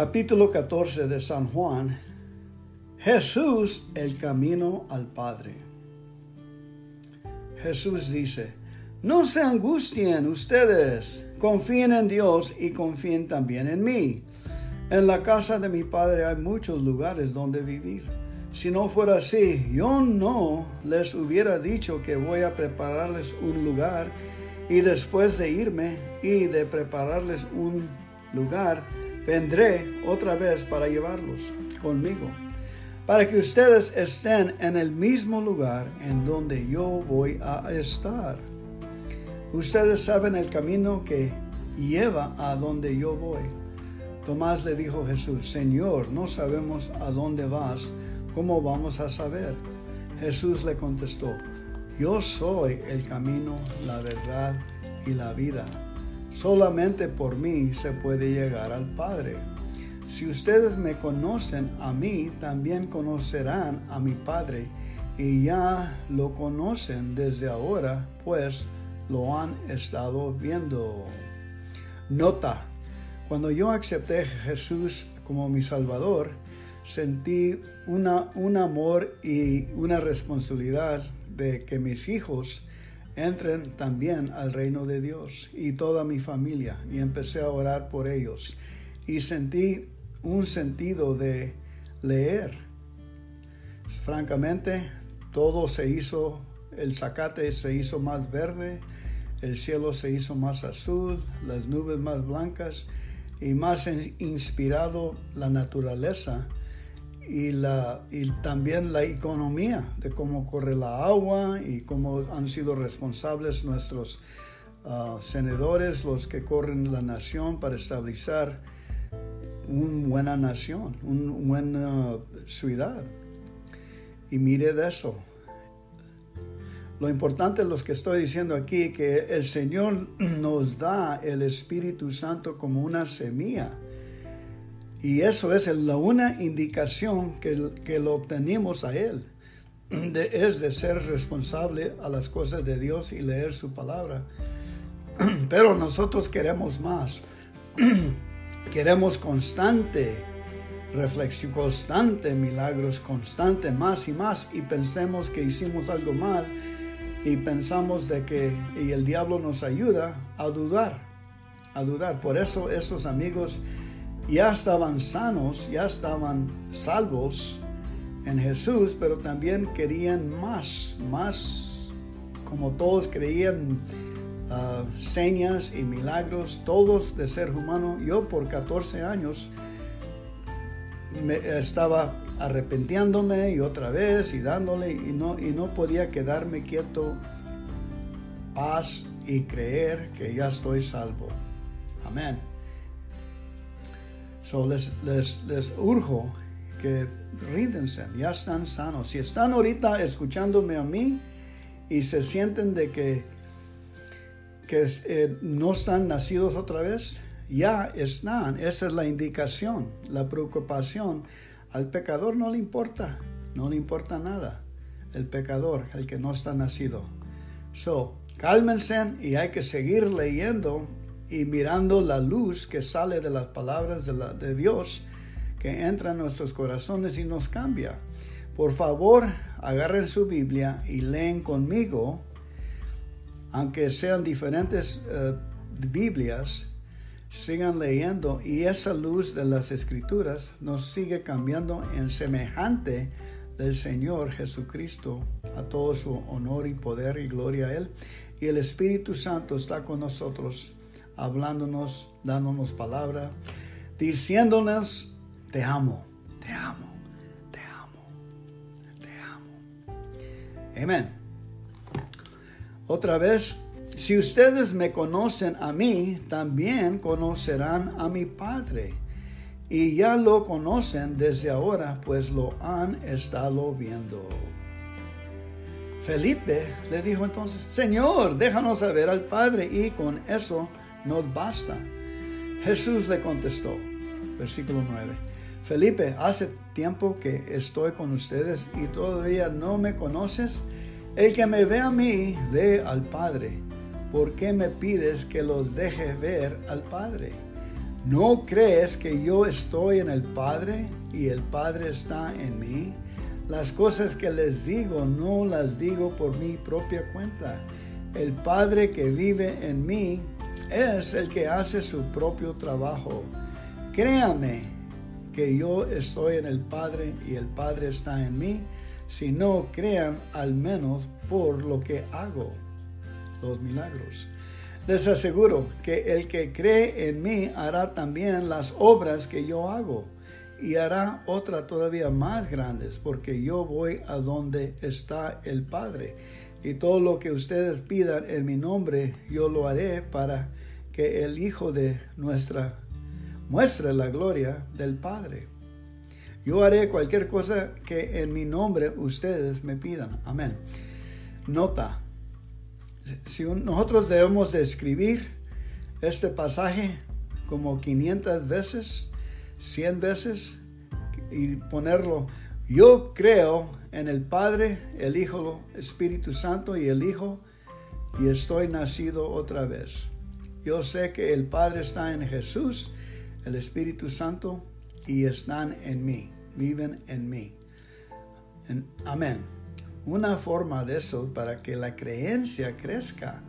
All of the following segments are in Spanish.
Capítulo 14 de San Juan. Jesús, el camino al Padre. Jesús dice, no se angustien ustedes, confíen en Dios y confíen también en mí. En la casa de mi Padre hay muchos lugares donde vivir. Si no fuera así, yo no les hubiera dicho que voy a prepararles un lugar y después de irme y de prepararles un lugar, vendré otra vez para llevarlos conmigo, para que ustedes estén en el mismo lugar en donde yo voy a estar. Ustedes saben el camino que lleva a donde yo voy. Tomás le dijo a Jesús, Señor, no sabemos a dónde vas, ¿cómo vamos a saber? Jesús le contestó, yo soy el camino, la verdad y la vida. Solamente por mí se puede llegar al Padre. Si ustedes me conocen a mí, también conocerán a mi Padre, y ya lo conocen desde ahora, pues lo han estado viendo. Nota, cuando yo acepté a Jesús como mi Salvador, sentí una, un amor y una responsabilidad de que mis hijos entren también al reino de Dios y toda mi familia. Y empecé a orar por ellos. Y sentí un sentido de leer. Francamente, todo se hizo, el zacate se hizo más verde, el cielo se hizo más azul, las nubes más blancas y más inspirado la naturaleza y, la, y también la economía de cómo corre la agua y cómo han sido responsables nuestros uh, senadores, los que corren la nación para establecer una buena nación, una buena ciudad. Y mire de eso. Lo importante es lo que estoy diciendo aquí, que el Señor nos da el Espíritu Santo como una semilla y eso es la una indicación que, que lo obtenemos a Él. es de ser responsable a las cosas de Dios y leer su palabra. Pero nosotros queremos más. queremos constante reflexión, constante milagros, constante más y más. Y pensemos que hicimos algo mal y pensamos de que y el diablo nos ayuda a dudar, a dudar. Por eso esos amigos ya estaban sanos, ya estaban salvos en Jesús, pero también querían más, más, como todos creían, uh, señas y milagros, todos de ser humano. Yo por 14 años me estaba arrepentiéndome y otra vez y dándole y no, y no podía quedarme quieto, paz y creer que ya estoy salvo. Amén. So les, les, les urjo que ríndense, ya están sanos. Si están ahorita escuchándome a mí y se sienten de que, que eh, no están nacidos otra vez, ya están. Esa es la indicación, la preocupación. Al pecador no le importa, no le importa nada. El pecador, el que no está nacido. So, cálmense y hay que seguir leyendo y mirando la luz que sale de las palabras de, Dios que entra en nuestros corazones y nos cambia. Por favor, agarren su Biblia y leen conmigo, aunque sean diferentes eh, Biblias, sigan leyendo y esa luz de las escrituras nos sigue cambiando en semejante del Señor Jesucristo, a todo su honor y poder y gloria a Él. Y el Espíritu Santo está con nosotros hablándonos, dándonos palabra, diciéndonos, te amo, te amo, te amo, te amo. Amén. Otra vez, si ustedes me conocen a mí, también conocerán a mi Padre. Y ya lo conocen desde ahora, pues lo han estado viendo. Felipe le dijo entonces, Señor, déjanos saber al Padre y con eso nos basta. Jesús le contestó, versículo 9, Felipe, hace tiempo que estoy con ustedes y todavía no me conoces. El que me ve a mí, ve al Padre. ¿Por qué me pides que los deje ver al Padre? ¿No crees que yo estoy en el Padre y el Padre está en mí? Las cosas que les digo no las digo por mi propia cuenta. El Padre que vive en mí es el que hace su propio trabajo. Créame que yo estoy en el Padre y el Padre está en mí. Si no crean al menos por lo que hago, los milagros. Les aseguro que el que cree en mí hará también las obras que yo hago y hará otra todavía más grandes porque yo voy a donde está el Padre. Y todo lo que ustedes pidan en mi nombre, yo lo haré para que el Hijo de nuestra muestre la gloria del Padre. Yo haré cualquier cosa que en mi nombre ustedes me pidan. Amén. Nota, si nosotros debemos de escribir este pasaje como 500 veces, 100 veces y ponerlo, yo creo en el Padre, el Hijo, el Espíritu Santo y el Hijo y estoy nacido otra vez. Yo sé que el Padre está en Jesús, el Espíritu Santo y están en mí, viven en mí. amén. Una forma de eso para que la creencia crezca,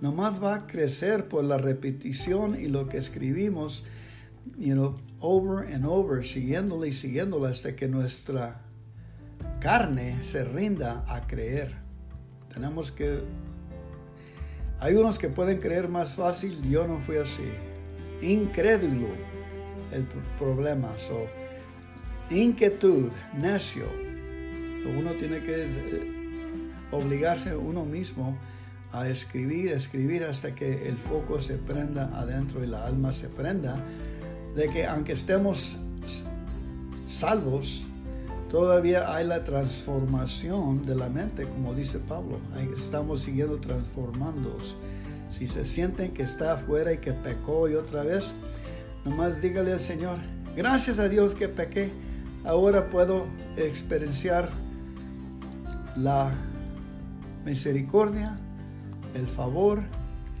nomás va a crecer por la repetición y lo que escribimos, you know, over and over, siguiéndola y siguiéndola hasta que nuestra carne se rinda a creer. Tenemos que... Hay unos que pueden creer más fácil, yo no fui así. Incrédulo el problema. So, inquietud, necio uno tiene que eh, obligarse uno mismo a escribir, escribir hasta que el foco se prenda adentro y la alma se prenda, de que aunque estemos salvos, todavía hay la transformación de la mente, como dice Pablo. estamos siguiendo transformándonos. Si se sienten que está afuera y que pecó y otra vez, nomás dígale al Señor, gracias a Dios que pequé, ahora puedo experienciar la misericordia, el favor,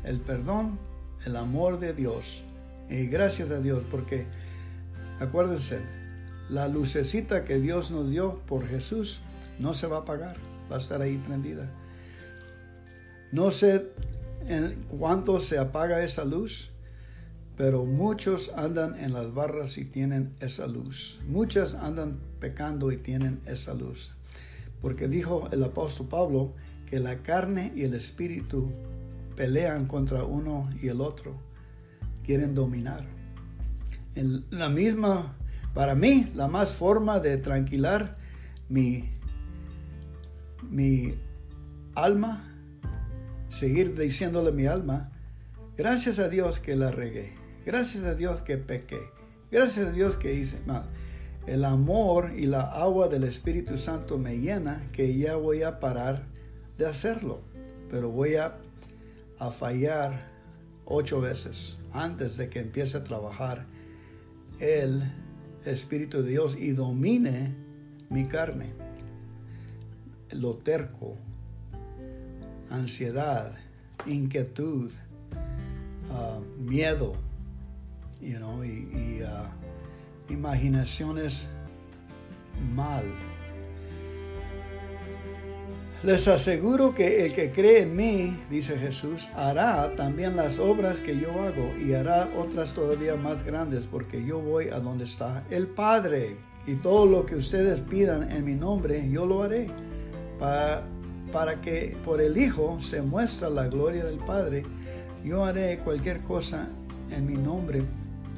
el perdón, el amor de Dios. Gracias a Dios, porque acuérdense, la lucecita que Dios nos dio por Jesús no se va a apagar, va a estar ahí prendida. No sé en cuánto se apaga esa luz, pero muchos andan en las barras y tienen esa luz. Muchas andan pecando y tienen esa luz. Porque dijo el apóstol Pablo que la carne y el espíritu pelean contra uno y el otro. Quieren dominar. La misma, para mí, la más forma de tranquilar mi, mi alma, seguir diciéndole a mi alma, gracias a Dios que la regué, gracias a Dios que pequé, gracias a Dios que hice mal el amor y la agua del Espíritu Santo me llena que ya voy a parar de hacerlo. Pero voy a, a fallar ocho veces antes de que empiece a trabajar el Espíritu de Dios y domine mi carne. Lo terco, ansiedad, inquietud, ah, miedo, you know, y, ah, imaginaciones mal. Les aseguro que el que cree en mí, dice Jesús, hará también las obras que yo hago y hará otras todavía más grandes porque yo voy a donde está el Padre. Y todo lo que ustedes pidan en mi nombre, yo lo haré. Para, para que por el Hijo se muestra la gloria del Padre, yo haré cualquier cosa en mi nombre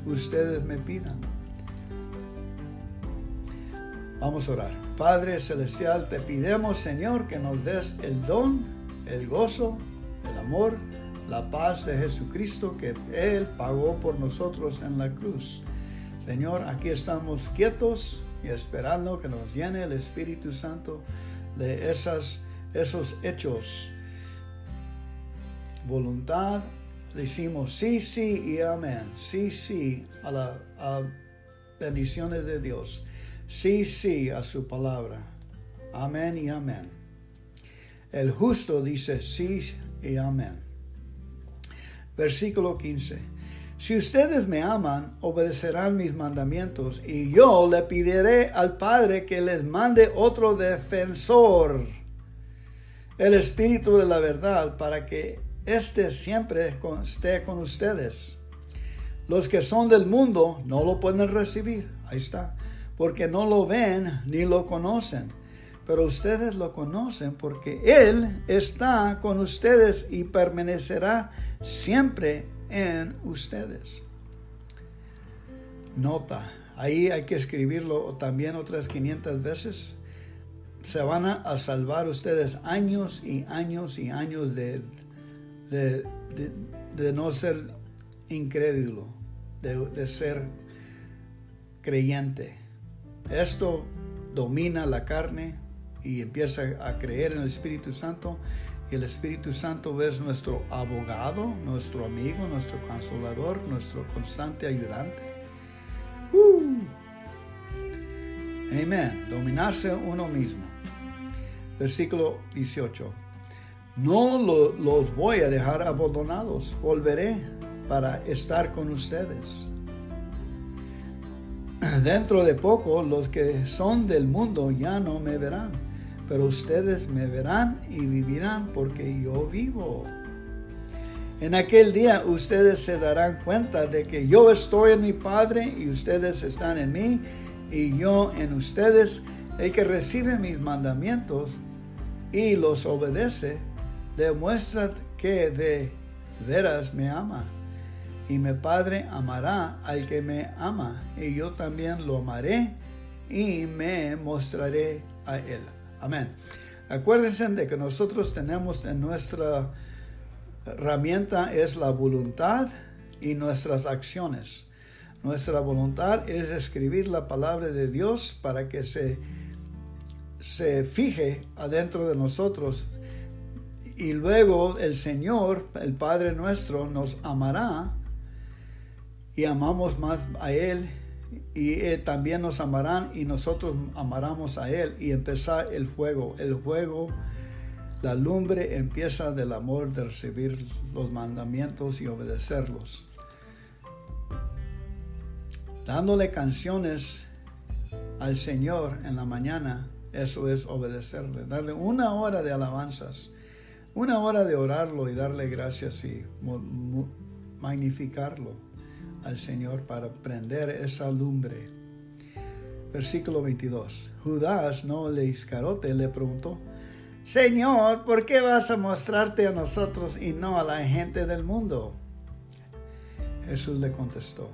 ustedes me pidan. Vamos a orar. Padre Celestial, te pidemos, Señor, que nos des el don, el gozo, el amor, la paz de Jesucristo que Él pagó por nosotros en la cruz. Señor, aquí estamos quietos y esperando que nos llene el Espíritu Santo de esas, esos hechos. Voluntad, decimos sí, sí y amén. Sí, sí a las bendiciones de Dios sí, sí a su palabra. Amén y amén. El justo dice sí y amén. Versículo 15. Si ustedes me aman, obedecerán mis mandamientos, y yo le pediré al Padre que les mande otro defensor, el Espíritu de la verdad, para que éste siempre esté con ustedes. Los que son del mundo no lo pueden recibir, ahí está, porque no lo ven ni lo conocen. Pero ustedes lo conocen porque Él está con ustedes y permanecerá siempre en ustedes. Nota, ahí hay que escribirlo también otras 500 veces. Se van a salvar ustedes años y años y años de, de, no ser incrédulo, de, de ser creyente. Esto domina la carne y empieza a creer en el Espíritu Santo y el Espíritu Santo es nuestro abogado, nuestro amigo, nuestro consolador, nuestro constante ayudante. Uh. Amén. Dominarse uno mismo. Versículo 18. No los voy a dejar abandonados. Volveré para estar con ustedes. Dentro de poco los que son del mundo ya no me verán pero ustedes me verán y vivirán porque yo vivo. En aquel día ustedes se darán cuenta de que yo estoy en mi Padre y ustedes están en mí y yo en ustedes. El que recibe mis mandamientos y los obedece, demuestra que de veras me ama. Y mi Padre amará al que me ama, y yo también lo amaré y me mostraré a él. Amén. Acuérdense de que nosotros tenemos en nuestra herramienta es la voluntad y nuestras acciones. Nuestra voluntad es escribir la palabra de Dios para que se, se fije adentro de nosotros y luego el Señor, el Padre nuestro, nos amará y amamos más a Él y también nos amarán y nosotros amaremos a Él y empezar el fuego. El fuego, la lumbre empieza del amor de recibir los mandamientos y obedecerlos. Dándole canciones al Señor en la mañana, eso es obedecerle. Darle una hora de alabanzas, una hora de orarlo y darle gracias y magnificarlo al Señor para prender esa lumbre. Versículo 22. Judas, no le Iscarote, le preguntó, Señor, ¿por qué vas a mostrarte a nosotros y no a la gente del mundo? Jesús le contestó,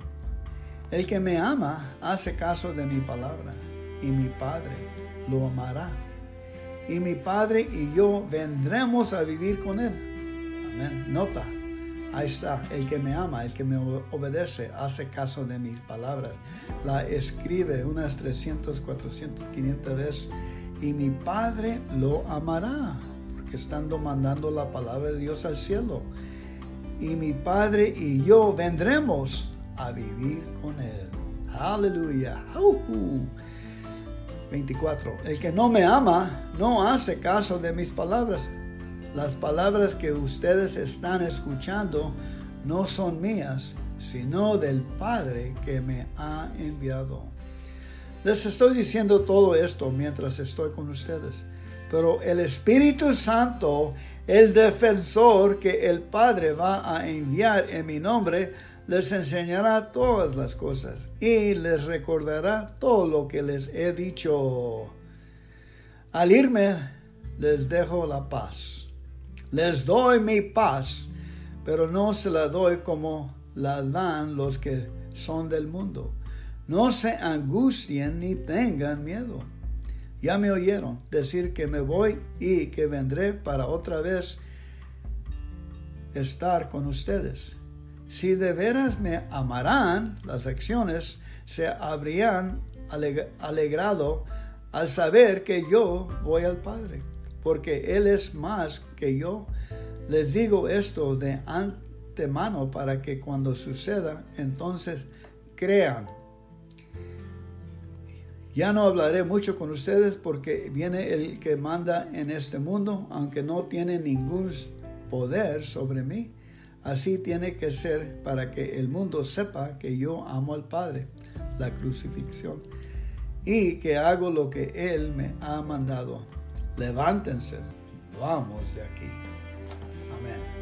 El que me ama hace caso de mi palabra, y mi Padre lo amará. Y mi Padre y yo vendremos a vivir con él. Amén. Nota, Ahí está, el que me ama, el que me obedece, hace caso de mis palabras. La escribe unas 300, 400, 500 veces y mi Padre lo amará, porque estando mandando la palabra de Dios al cielo. Y mi Padre y yo vendremos a vivir con Él. Aleluya. 24. El que no me ama no hace caso de mis palabras. Las palabras que ustedes están escuchando no son mías, sino del Padre que me ha enviado. Les estoy diciendo todo esto mientras estoy con ustedes, pero el Espíritu Santo, el defensor que el Padre va a enviar en mi nombre, les enseñará todas las cosas y les recordará todo lo que les he dicho. Al irme, les dejo la paz les doy mi paz, pero no se la doy como la dan los que son del mundo. No se angustien ni tengan miedo. Ya me oyeron decir que me voy y que vendré para otra vez estar con ustedes. Si de veras me amarán, las acciones se habrían alegrado al saber que yo voy al Padre porque Él es más que yo. Les digo esto de antemano para que cuando suceda, entonces crean. Ya no hablaré mucho con ustedes porque viene el que manda en este mundo, aunque no tiene ningún poder sobre mí. Así tiene que ser para que el mundo sepa que yo amo al Padre, la crucifixión, y que hago lo que Él me ha mandado. Levántense, vamos de aquí. Amén.